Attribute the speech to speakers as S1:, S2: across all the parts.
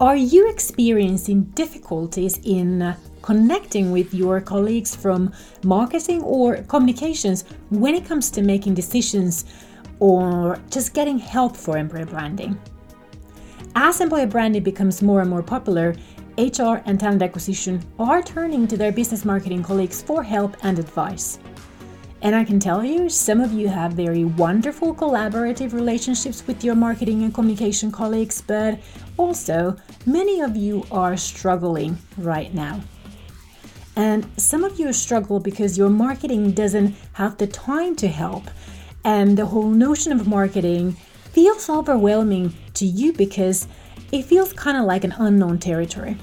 S1: Are you experiencing difficulties in uh, connecting with your colleagues from marketing or communications when it comes to making decisions or just getting help for employer branding? As employer branding becomes more and more popular, HR and talent acquisition are turning to their business marketing colleagues for help and advice. And I can tell you, some of you have very wonderful collaborative relationships with your marketing and communication colleagues, but also many of you are struggling right now. And some of you struggle because your marketing doesn't have the time to help. And the whole notion of marketing feels overwhelming to you because it feels kind of like an unknown territory.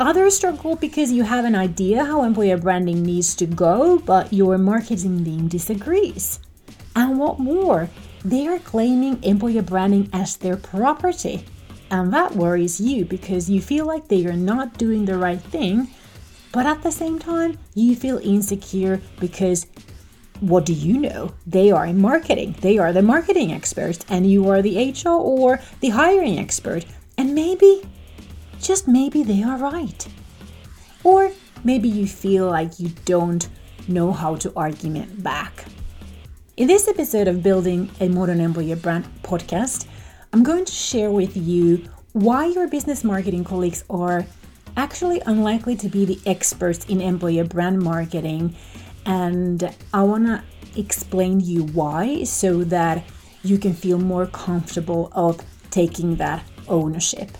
S1: Others struggle because you have an idea how employer branding needs to go, but your marketing team disagrees. And what more, they are claiming employer branding as their property. And that worries you because you feel like they are not doing the right thing, but at the same time, you feel insecure because what do you know? They are in marketing. They are the marketing experts, and you are the HR or the hiring expert. And maybe just maybe they are right. Or maybe you feel like you don't know how to argument back. In this episode of Building a Modern Employer Brand podcast, I'm going to share with you why your business marketing colleagues are actually unlikely to be the experts in employer brand marketing. And I want to explain you why so that you can feel more comfortable of taking that ownership.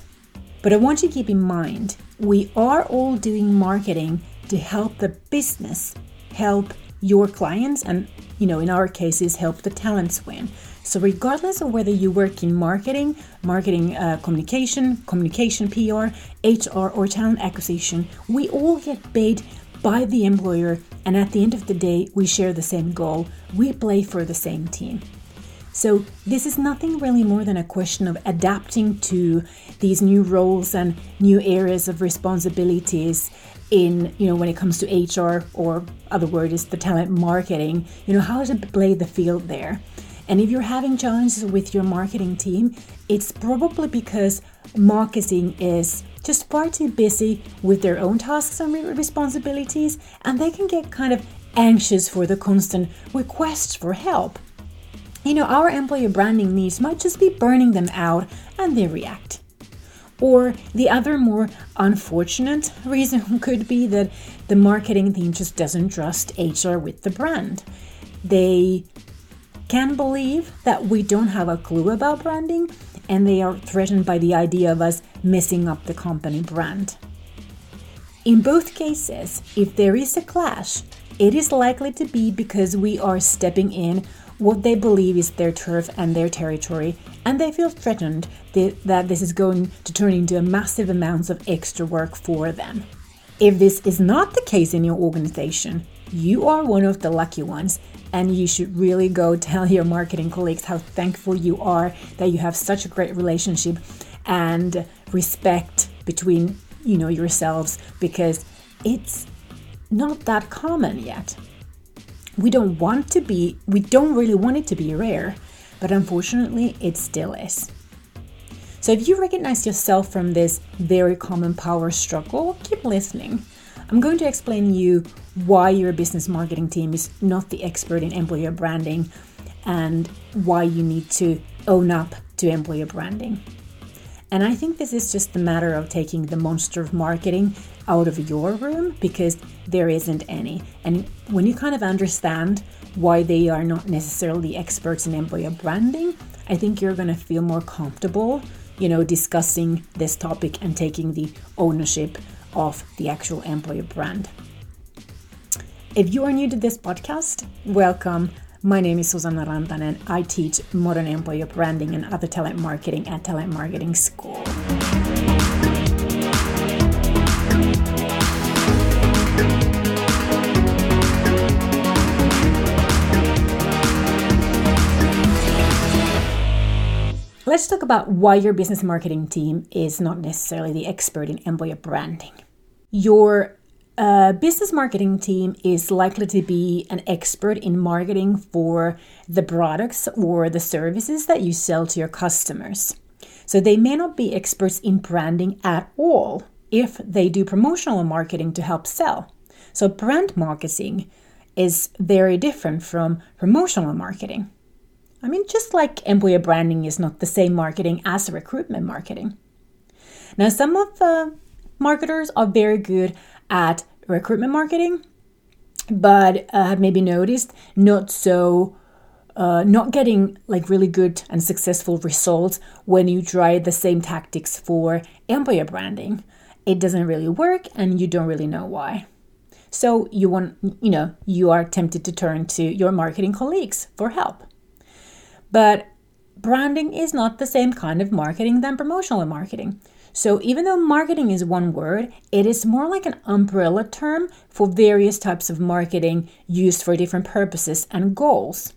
S1: But I want you to keep in mind we are all doing marketing to help the business, help your clients, and you know, in our cases, help the talents win. So, regardless of whether you work in marketing, marketing uh, communication, communication PR, HR, or talent acquisition, we all get paid by the employer, and at the end of the day, we share the same goal. We play for the same team. So, this is nothing really more than a question of adapting to these new roles and new areas of responsibilities in, you know, when it comes to HR or other word is the talent marketing, you know, how to play the field there. And if you're having challenges with your marketing team, it's probably because marketing is just far too busy with their own tasks and responsibilities, and they can get kind of anxious for the constant requests for help you know, our employer branding needs might just be burning them out and they react. Or the other more unfortunate reason could be that the marketing team just doesn't trust HR with the brand. They can believe that we don't have a clue about branding and they are threatened by the idea of us messing up the company brand. In both cases, if there is a clash, it is likely to be because we are stepping in what they believe is their turf and their territory, and they feel threatened that this is going to turn into a massive amounts of extra work for them. If this is not the case in your organization, you are one of the lucky ones, and you should really go tell your marketing colleagues how thankful you are that you have such a great relationship and respect between you know yourselves because it's not that common yet we don't want to be, we don't really want it to be rare, but unfortunately, it still is. So if you recognize yourself from this very common power struggle, keep listening. I'm going to explain you why your business marketing team is not the expert in employer branding and why you need to own up to employer branding. And I think this is just a matter of taking the monster of marketing out of your room because there isn't any. And when you kind of understand why they are not necessarily experts in employer branding, I think you're going to feel more comfortable, you know, discussing this topic and taking the ownership of the actual employer brand. If you are new to this podcast, welcome. My name is Susanna Rantanen. I teach modern employer branding and other talent marketing at Talent Marketing School. Let's talk about why your business marketing team is not necessarily the expert in employer branding. Your uh, business marketing team is likely to be an expert in marketing for the products or the services that you sell to your customers. So they may not be experts in branding at all if they do promotional marketing to help sell. So brand marketing is very different from promotional marketing. I mean, just like employer branding is not the same marketing as recruitment marketing. Now, some of the marketers are very good at recruitment marketing, but uh, have maybe noticed not so uh, not getting like really good and successful results when you try the same tactics for employer branding. It doesn't really work and you don't really know why. So you want, you know, you are tempted to turn to your marketing colleagues for help. But branding is not the same kind of marketing than promotional marketing. So even though marketing is one word, it is more like an umbrella term for various types of marketing used for different purposes and goals.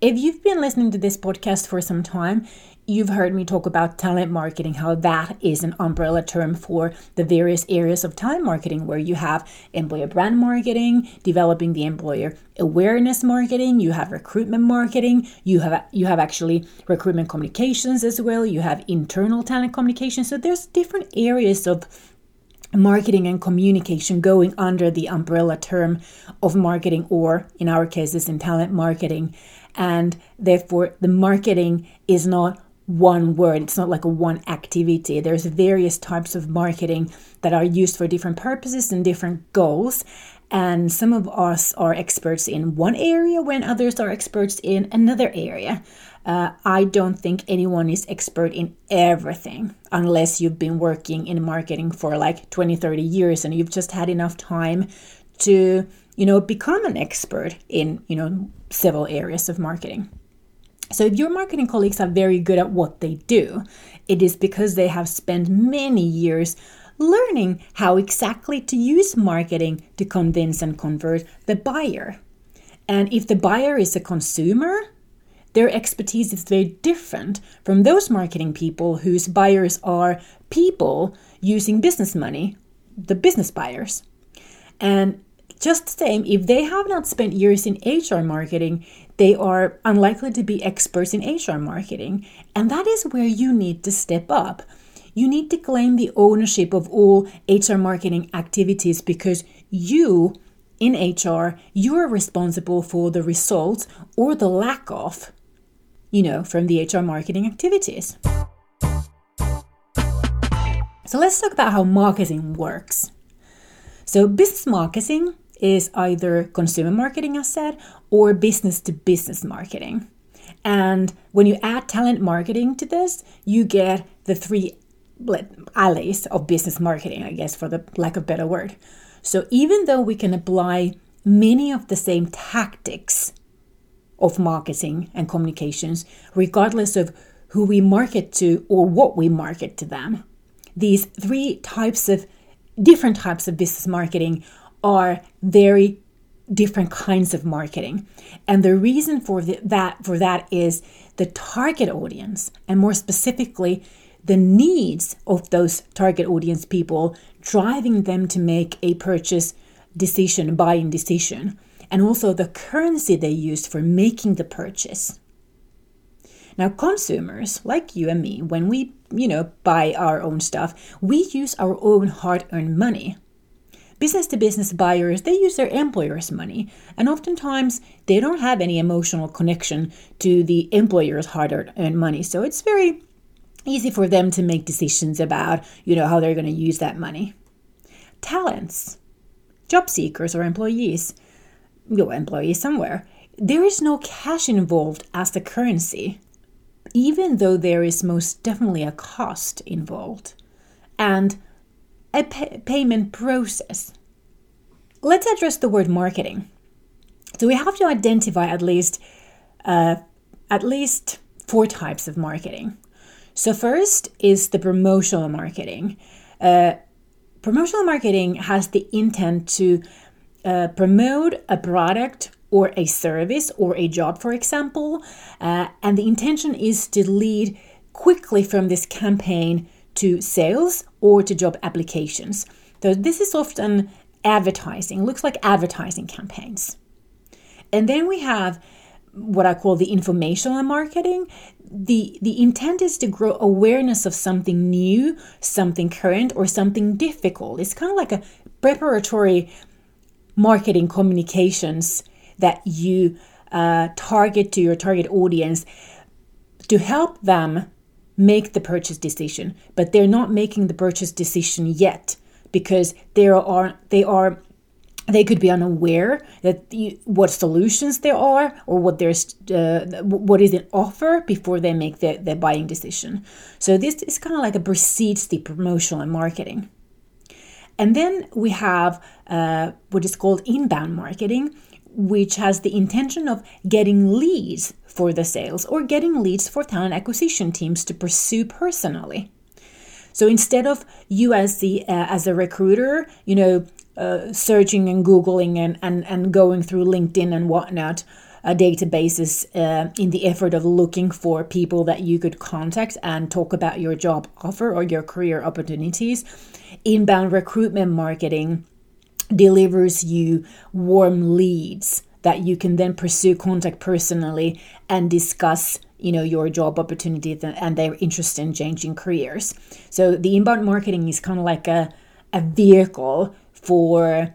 S1: If you've been listening to this podcast for some time, you've heard me talk about talent marketing, how that is an umbrella term for the various areas of talent marketing, where you have employer brand marketing, developing the employer awareness marketing, you have recruitment marketing, you have you have actually recruitment communications as well, you have internal talent communication. So there's different areas of marketing and communication going under the umbrella term of marketing or in our cases in talent marketing and therefore the marketing is not one word. It's not like a one activity. There's various types of marketing that are used for different purposes and different goals. And some of us are experts in one area when others are experts in another area. Uh, i don't think anyone is expert in everything unless you've been working in marketing for like 20 30 years and you've just had enough time to you know become an expert in you know several areas of marketing so if your marketing colleagues are very good at what they do it is because they have spent many years learning how exactly to use marketing to convince and convert the buyer and if the buyer is a consumer their expertise is very different from those marketing people whose buyers are people using business money, the business buyers. And just the same, if they have not spent years in HR marketing, they are unlikely to be experts in HR marketing. And that is where you need to step up. You need to claim the ownership of all HR marketing activities because you, in HR, you are responsible for the results or the lack of, you know, from the HR marketing activities. So let's talk about how marketing works. So, business marketing is either consumer marketing, as said, or business to business marketing. And when you add talent marketing to this, you get the three alleys of business marketing, I guess, for the lack of better word. So even though we can apply many of the same tactics of marketing and communications, regardless of who we market to or what we market to them, these three types of different types of business marketing are very different kinds of marketing. And the reason for the, that for that is the target audience and more specifically the needs of those target audience people driving them to make a purchase decision, buying decision, and also the currency they use for making the purchase. Now, consumers like you and me, when we, you know, buy our own stuff, we use our own hard-earned money. Business to business buyers, they use their employer's money, and oftentimes they don't have any emotional connection to the employer's hard earned money. So it's very easy for them to make decisions about, you know, how they're going to use that money. Talents, job seekers or employees, go employees somewhere, there is no cash involved as the currency, even though there is most definitely a cost involved. And a pay- payment process. Let's address the word marketing. So we have to identify at least uh, at least four types of marketing. So first is the promotional marketing. Uh, promotional marketing has the intent to uh, promote a product or a service or a job, for example, uh, and the intention is to lead quickly from this campaign to sales or to job applications. So this is often advertising, looks like advertising campaigns. And then we have what I call the informational marketing. The, the intent is to grow awareness of something new, something current, or something difficult. It's kind of like a preparatory marketing communications that you uh, target to your target audience to help them make the purchase decision, but they're not making the purchase decision yet because there are they are they could be unaware that the, what solutions there are or what there's uh, what is an offer before they make their, their buying decision. So this is kind of like a precedes the promotional and marketing. And then we have uh, what is called inbound marketing, which has the intention of getting leads for the sales or getting leads for talent acquisition teams to pursue personally. So instead of you as the uh, as a recruiter, you know, uh, searching and googling and, and and going through LinkedIn and whatnot, uh, databases uh, in the effort of looking for people that you could contact and talk about your job offer or your career opportunities. Inbound recruitment marketing delivers you warm leads that you can then pursue contact personally and discuss you know your job opportunities and their interest in changing careers. So the inbound marketing is kind of like a, a vehicle for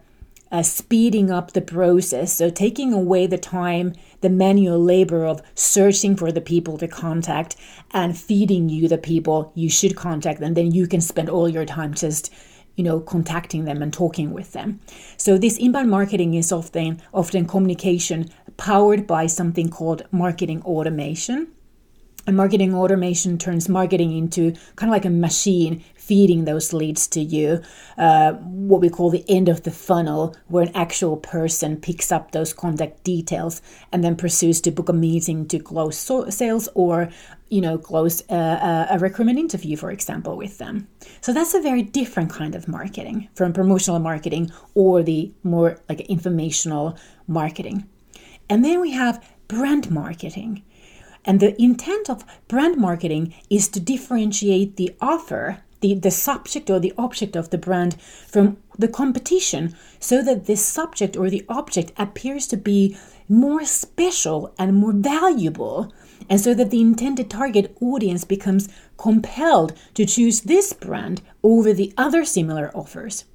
S1: uh, speeding up the process. So taking away the time the manual labor of searching for the people to contact and feeding you the people you should contact and then you can spend all your time just you know contacting them and talking with them. So this inbound marketing is often often communication powered by something called marketing automation and marketing automation turns marketing into kind of like a machine feeding those leads to you, uh, what we call the end of the funnel, where an actual person picks up those contact details and then pursues to book a meeting to close so- sales or you know close a, a recruitment interview for example with them. So that's a very different kind of marketing from promotional marketing or the more like informational marketing. And then we have brand marketing and the intent of brand marketing is to differentiate the offer, the, the subject or the object of the brand from the competition so that this subject or the object appears to be more special and more valuable. And so that the intended target audience becomes compelled to choose this brand over the other similar offers.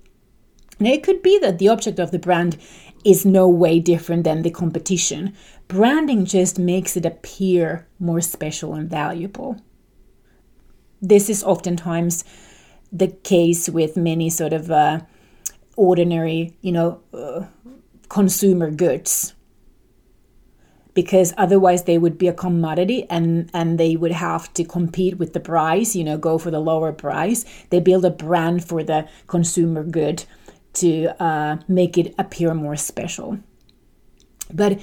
S1: Now, it could be that the object of the brand is no way different than the competition. Branding just makes it appear more special and valuable. This is oftentimes the case with many sort of uh, ordinary, you know, uh, consumer goods. Because otherwise they would be a commodity and, and they would have to compete with the price, you know, go for the lower price. They build a brand for the consumer good to uh, make it appear more special. But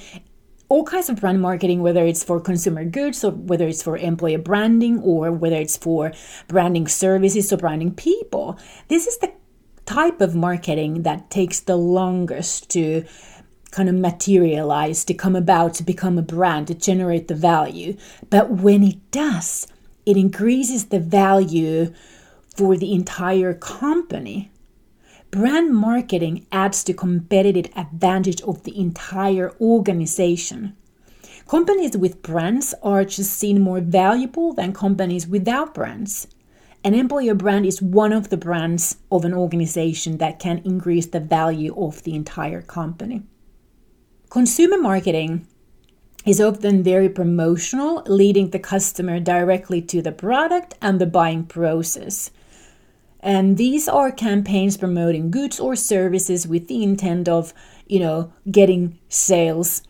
S1: all kinds of brand marketing, whether it's for consumer goods or whether it's for employer branding or whether it's for branding services or branding people, this is the type of marketing that takes the longest to kind of materialize, to come about, to become a brand, to generate the value. But when it does, it increases the value for the entire company Brand marketing adds to competitive advantage of the entire organization. Companies with brands are just seen more valuable than companies without brands. An employer brand is one of the brands of an organization that can increase the value of the entire company. Consumer marketing is often very promotional, leading the customer directly to the product and the buying process. And these are campaigns promoting goods or services with the intent of, you know, getting sales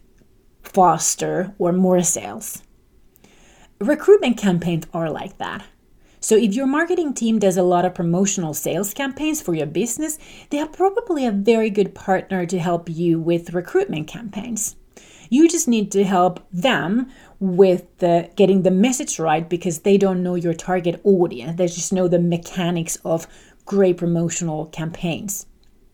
S1: faster or more sales. Recruitment campaigns are like that. So if your marketing team does a lot of promotional sales campaigns for your business, they are probably a very good partner to help you with recruitment campaigns. You just need to help them with the, getting the message right because they don't know your target audience. They just know the mechanics of great promotional campaigns.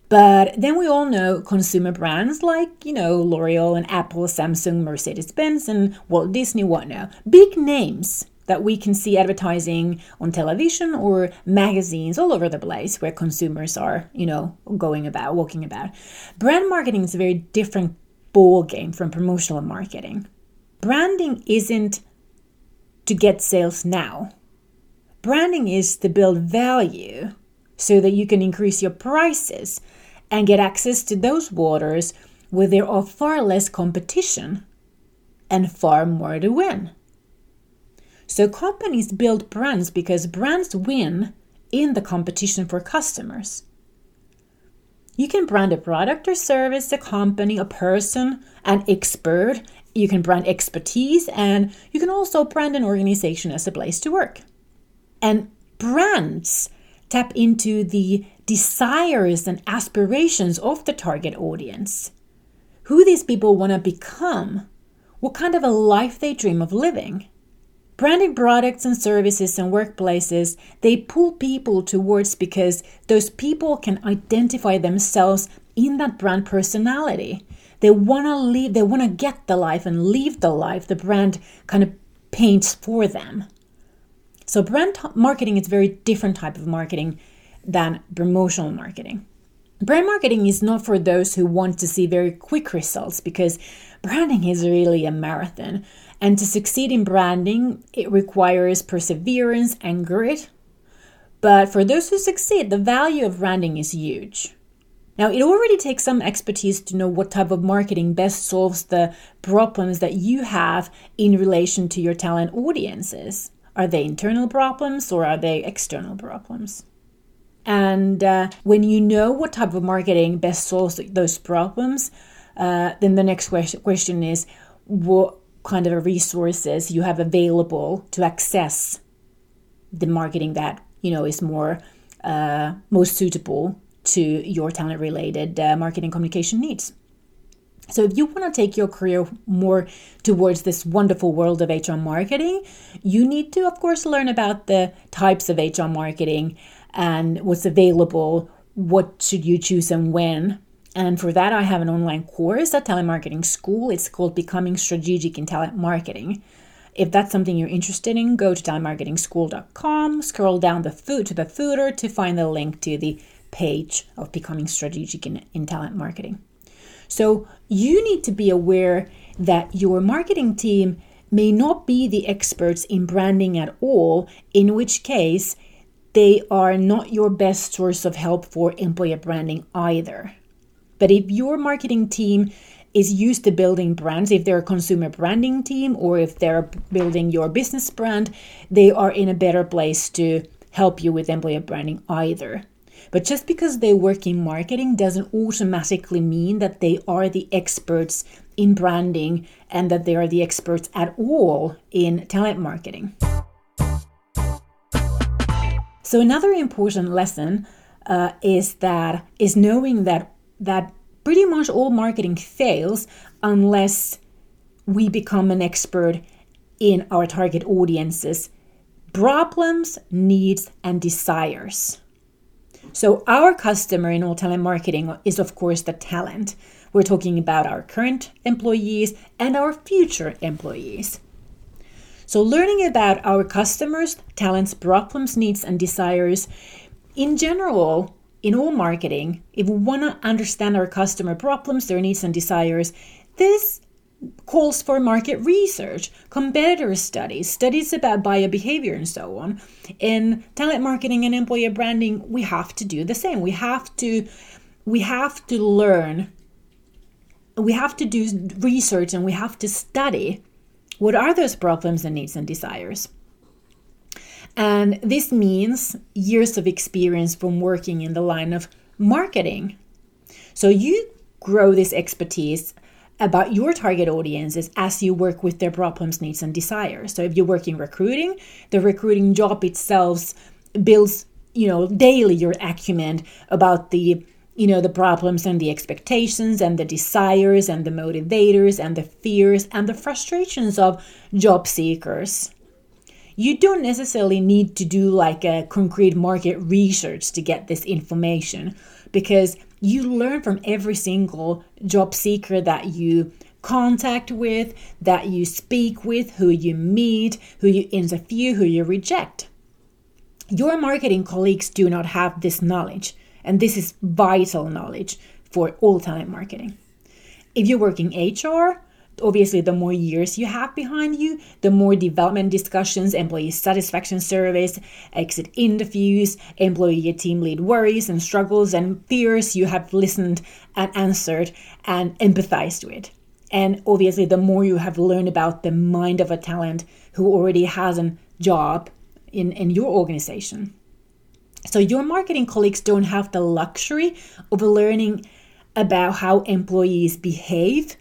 S1: But then we all know consumer brands like, you know, L'Oreal and Apple, Samsung, Mercedes Benz, and Walt Disney, what now? Big names that we can see advertising on television or magazines all over the place where consumers are, you know, going about, walking about. Brand marketing is a very different ball game from promotional marketing. branding isn't to get sales now. Branding is to build value so that you can increase your prices and get access to those waters where there are far less competition and far more to win. So companies build brands because brands win in the competition for customers. You can brand a product or service, a company, a person, an expert. You can brand expertise, and you can also brand an organization as a place to work. And brands tap into the desires and aspirations of the target audience, who these people want to become, what kind of a life they dream of living. Branding products and services and workplaces, they pull people towards because those people can identify themselves in that brand personality. They want to live, they want to get the life and live the life the brand kind of paints for them. So brand marketing is a very different type of marketing than promotional marketing. Brand marketing is not for those who want to see very quick results because branding is really a marathon. And to succeed in branding, it requires perseverance and grit. But for those who succeed, the value of branding is huge. Now, it already takes some expertise to know what type of marketing best solves the problems that you have in relation to your talent audiences. Are they internal problems or are they external problems? And uh, when you know what type of marketing best solves those problems, uh, then the next question is what kind of resources you have available to access the marketing that you know is more uh, most suitable to your talent related uh, marketing communication needs. So, if you want to take your career more towards this wonderful world of HR marketing, you need to, of course, learn about the types of HR marketing and what's available, what should you choose and when, and for that, I have an online course at Talent Marketing School. It's called Becoming Strategic in Talent Marketing. If that's something you're interested in, go to talentmarketingschool.com, scroll down the foot to the footer to find the link to the page of Becoming Strategic in, in Talent Marketing. So you need to be aware that your marketing team may not be the experts in branding at all, in which case they are not your best source of help for employer branding either. But if your marketing team is used to building brands, if they're a consumer branding team or if they're building your business brand, they are in a better place to help you with employer branding either. But just because they work in marketing doesn't automatically mean that they are the experts in branding and that they are the experts at all in talent marketing. So another important lesson uh, is that is knowing that that pretty much all marketing fails unless we become an expert in our target audiences problems, needs, and desires. So, our customer in all talent marketing is, of course, the talent. We're talking about our current employees and our future employees. So, learning about our customers, talents, problems, needs, and desires in general in all marketing, if we want to understand our customer problems, their needs and desires, this calls for market research, competitor studies, studies about buyer behavior, and so on. In talent marketing and employer branding, we have to do the same. We have to we have to learn we have to do research and we have to study what are those problems and needs and desires and this means years of experience from working in the line of marketing. So you grow this expertise about your target audiences as you work with their problems, needs, and desires. So if you work in recruiting, the recruiting job itself builds, you know, daily your acumen about the you know the problems and the expectations and the desires and the motivators and the fears and the frustrations of job seekers you don't necessarily need to do like a concrete market research to get this information because you learn from every single job seeker that you contact with, that you speak with, who you meet, who you interview, who you reject. Your marketing colleagues do not have this knowledge, and this is vital knowledge for all talent marketing. If you work in HR, obviously the more years you have behind you the more development discussions employee satisfaction surveys exit interviews employee team lead worries and struggles and fears you have listened and answered and empathized with. And obviously the more you have learned about the mind of a talent who already has a job in, in your organization. So your marketing colleagues don't have the luxury of learning about how employees behave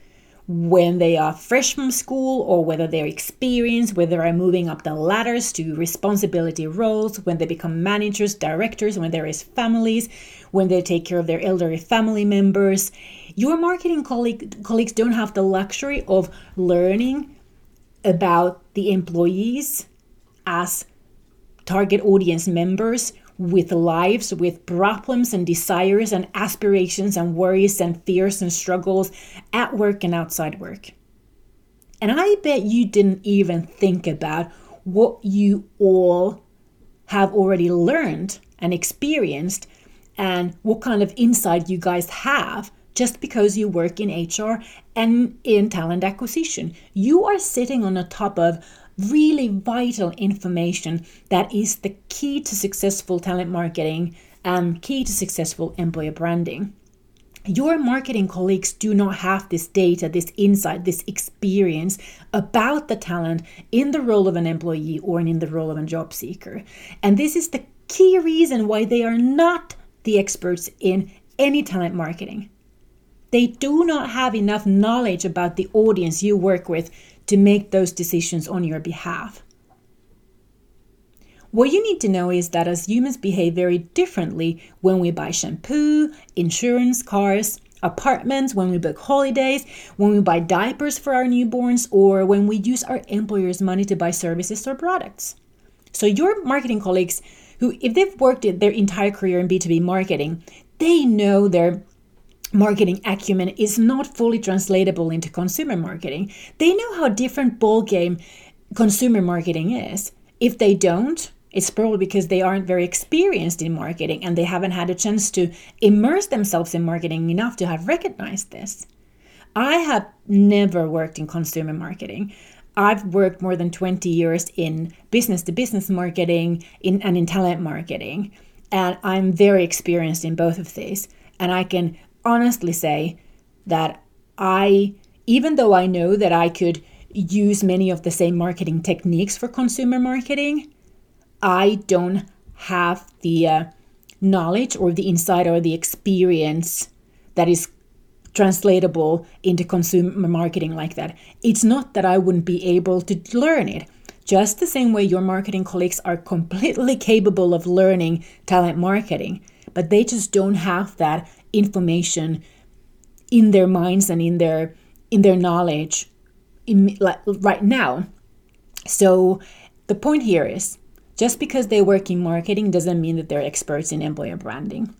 S1: when they are fresh from school or whether they're experienced, whether they're moving up the ladders to responsibility roles, when they become managers, directors, when there is families, when they take care of their elderly family members. Your marketing colleague, colleagues don't have the luxury of learning about the employees as target audience members with lives, with problems and desires and aspirations and worries and fears and struggles at work and outside work. And I bet you didn't even think about what you all have already learned and experienced and what kind of insight you guys have just because you work in HR and in talent acquisition. You are sitting on the top of really vital information that is the key to successful talent marketing and key to successful employer branding. Your marketing colleagues do not have this data, this insight, this experience about the talent in the role of an employee or in the role of a job seeker. And this is the key reason why they are not the experts in any talent marketing. They do not have enough knowledge about the audience you work with to make those decisions on your behalf. What you need to know is that as humans behave very differently when we buy shampoo, insurance, cars, apartments, when we book holidays, when we buy diapers for our newborns, or when we use our employer's money to buy services or products. So, your marketing colleagues, who, if they've worked their entire career in B2B marketing, they know their marketing acumen is not fully translatable into consumer marketing. They know how different ballgame consumer marketing is. If they don't, it's probably because they aren't very experienced in marketing and they haven't had a chance to immerse themselves in marketing enough to have recognized this. I have never worked in consumer marketing. I've worked more than 20 years in business to business marketing in, and in talent marketing. And I'm very experienced in both of these. And I can honestly say that I, even though I know that I could use many of the same marketing techniques for consumer marketing, I don't have the uh, knowledge or the insight or the experience that is translatable into consumer marketing like that. It's not that I wouldn't be able to learn it. Just the same way your marketing colleagues are completely capable of learning talent marketing, but they just don't have that information in their minds and in their in their knowledge in, like, right now. So the point here is just because they work in marketing doesn't mean that they're experts in employer branding.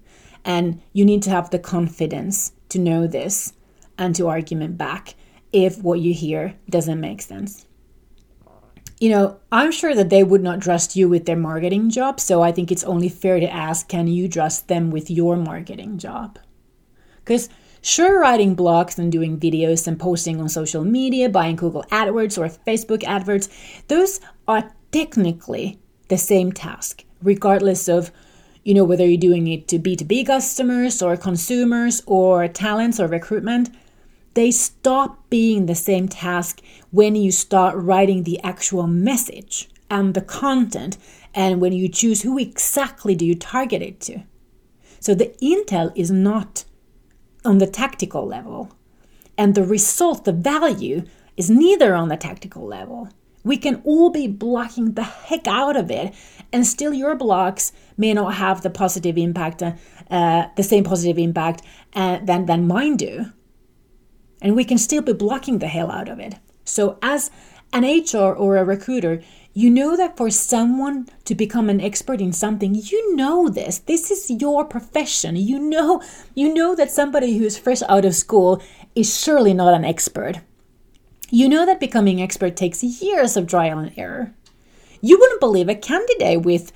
S1: And you need to have the confidence to know this and to argument back if what you hear doesn't make sense. You know, I'm sure that they would not trust you with their marketing job, so I think it's only fair to ask can you trust them with your marketing job? Because sure, writing blogs and doing videos and posting on social media, buying Google AdWords or Facebook adverts, those are technically the same task, regardless of you know whether you're doing it to B2B customers or consumers or talents or recruitment. They stop being the same task when you start writing the actual message and the content and when you choose who exactly do you target it to. So the intel is not on the tactical level. And the result, the value, is neither on the tactical level. We can all be blogging the heck out of it, and still your blogs may not have the positive impact, uh, the same positive impact uh, than, than mine do. And we can still be blogging the hell out of it. So, as an HR or a recruiter, you know that for someone to become an expert in something, you know this. This is your profession. You know, you know that somebody who's fresh out of school is surely not an expert. You know that becoming expert takes years of trial and error. You wouldn't believe a candidate with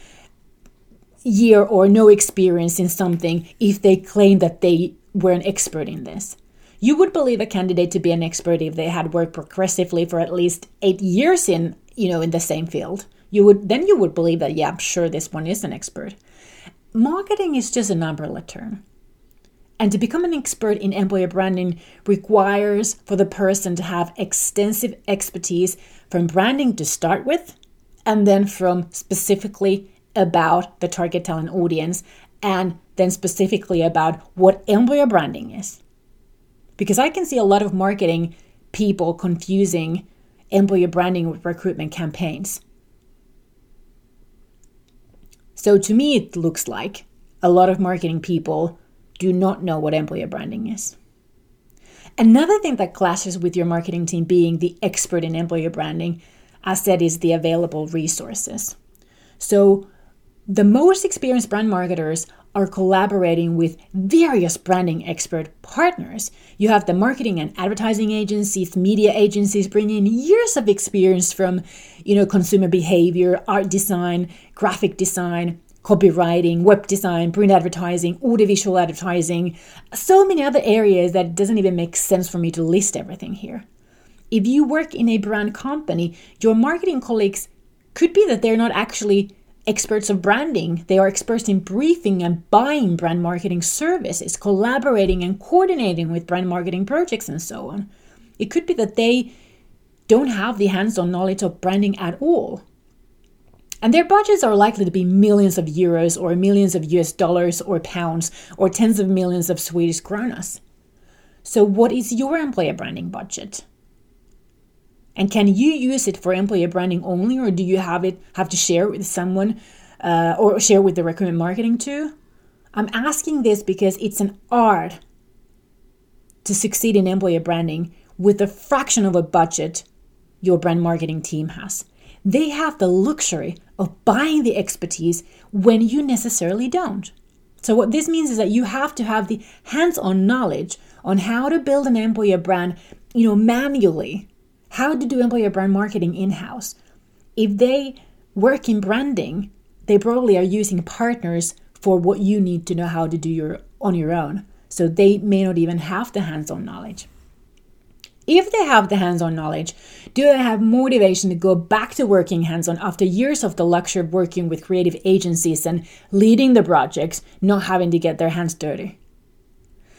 S1: year or no experience in something if they claim that they were an expert in this. You would believe a candidate to be an expert if they had worked progressively for at least eight years in, you know, in the same field. You would then you would believe that, yeah, I'm sure this one is an expert. Marketing is just an umbrella term. And to become an expert in employer branding requires for the person to have extensive expertise from branding to start with, and then from specifically about the target talent audience, and then specifically about what employer branding is. Because I can see a lot of marketing people confusing employer branding recruitment campaigns. So to me, it looks like a lot of marketing people do not know what employer branding is. Another thing that clashes with your marketing team being the expert in employer branding, as said, is the available resources. So, the most experienced brand marketers are collaborating with various branding expert partners. You have the marketing and advertising agencies, media agencies bringing years of experience from, you know, consumer behavior, art design, graphic design, copywriting, web design, print advertising, audiovisual advertising, so many other areas that it doesn't even make sense for me to list everything here. If you work in a brand company, your marketing colleagues could be that they're not actually experts of branding. They are experts in briefing and buying brand marketing services, collaborating and coordinating with brand marketing projects, and so on. It could be that they don't have the hands on knowledge of branding at all. And their budgets are likely to be millions of euros or millions of US dollars or pounds or tens of millions of Swedish kronas. So, what is your employer branding budget? And can you use it for employer branding only, or do you have it have to share with someone uh, or share with the recruitment marketing too? I'm asking this because it's an art to succeed in employer branding with a fraction of a budget your brand marketing team has. They have the luxury of buying the expertise when you necessarily don't. So, what this means is that you have to have the hands on knowledge on how to build an employer brand, you know, manually, how to do employer brand marketing in house. If they work in branding, they probably are using partners for what you need to know how to do your on your own. So they may not even have the hands-on knowledge. If they have the hands on knowledge, do they have motivation to go back to working hands on after years of the luxury of working with creative agencies and leading the projects, not having to get their hands dirty?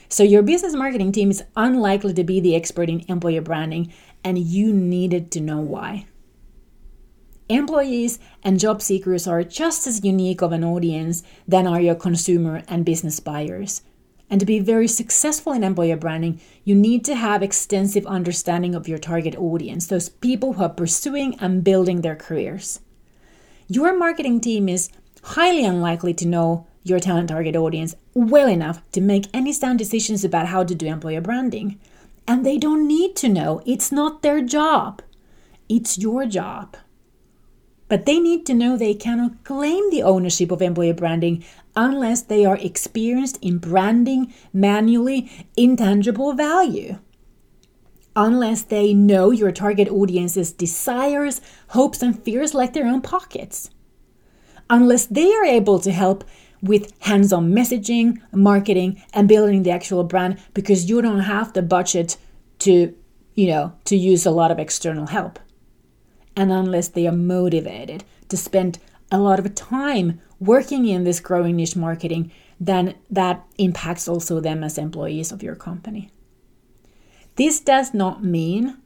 S1: So, your business marketing team is unlikely to be the expert in employer branding, and you needed to know why. Employees and job seekers are just as unique of an audience than are your consumer and business buyers. And to be very successful in employer branding, you need to have extensive understanding of your target audience, those people who are pursuing and building their careers. Your marketing team is highly unlikely to know your talent target audience well enough to make any sound decisions about how to do employer branding. And they don't need to know, it's not their job. It's your job. But they need to know they cannot claim the ownership of employer branding unless they are experienced in branding manually intangible value. Unless they know your target audience's desires, hopes, and fears like their own pockets. Unless they are able to help with hands on messaging, marketing, and building the actual brand because you don't have the budget to, you know, to use a lot of external help and unless they are motivated to spend a lot of time working in this growing niche marketing, then that impacts also them as employees of your company. This does not mean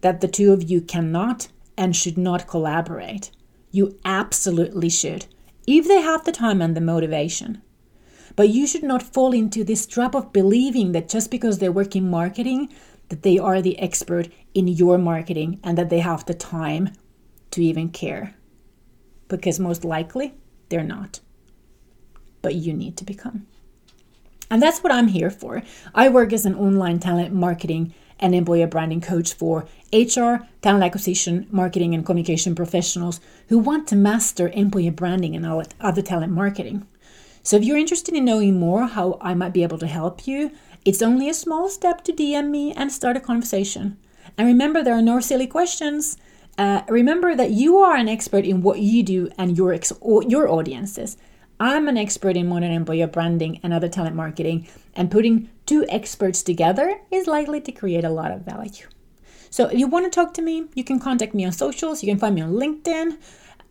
S1: that the two of you cannot and should not collaborate. You absolutely should, if they have the time and the motivation. But you should not fall into this trap of believing that just because they work in marketing, that they are the expert in your marketing and that they have the time to even care. Because most likely they're not. But you need to become. And that's what I'm here for. I work as an online talent marketing and employer branding coach for HR, talent acquisition, marketing, and communication professionals who want to master employer branding and other talent marketing. So, if you're interested in knowing more how I might be able to help you, it's only a small step to DM me and start a conversation. And remember, there are no silly questions. Uh, remember that you are an expert in what you do and your ex- your audiences. I'm an expert in modern employer branding and other talent marketing, and putting two experts together is likely to create a lot of value. So if you want to talk to me, you can contact me on socials. You can find me on LinkedIn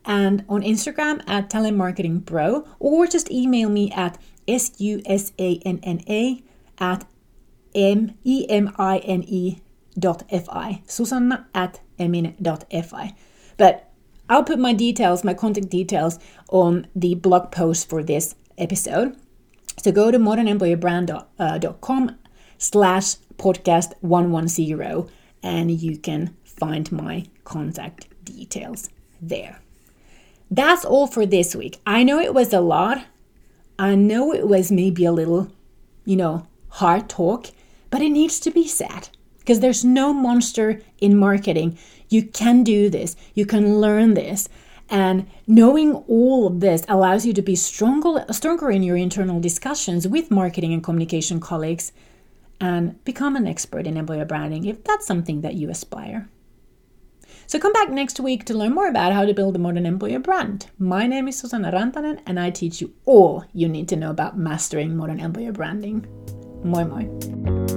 S1: and on Instagram at Talent Marketing or just email me at s-u-s-a-n-n-a at m-e-m-i-n-e dot fi. Susanna at emin dot fi. But I'll put my details, my contact details, on the blog post for this episode. So go to modernemployerbrand.com slash podcast 110 and you can find my contact details there. That's all for this week. I know it was a lot. I know it was maybe a little, you know, hard talk, but it needs to be said because there's no monster in marketing. You can do this, you can learn this. And knowing all of this allows you to be stronger, stronger in your internal discussions with marketing and communication colleagues and become an expert in employer branding if that's something that you aspire. So come back next week to learn more about how to build a modern employer brand. My name is Susanna Rantanen and I teach you all you need to know about mastering modern employer branding. Moi moi!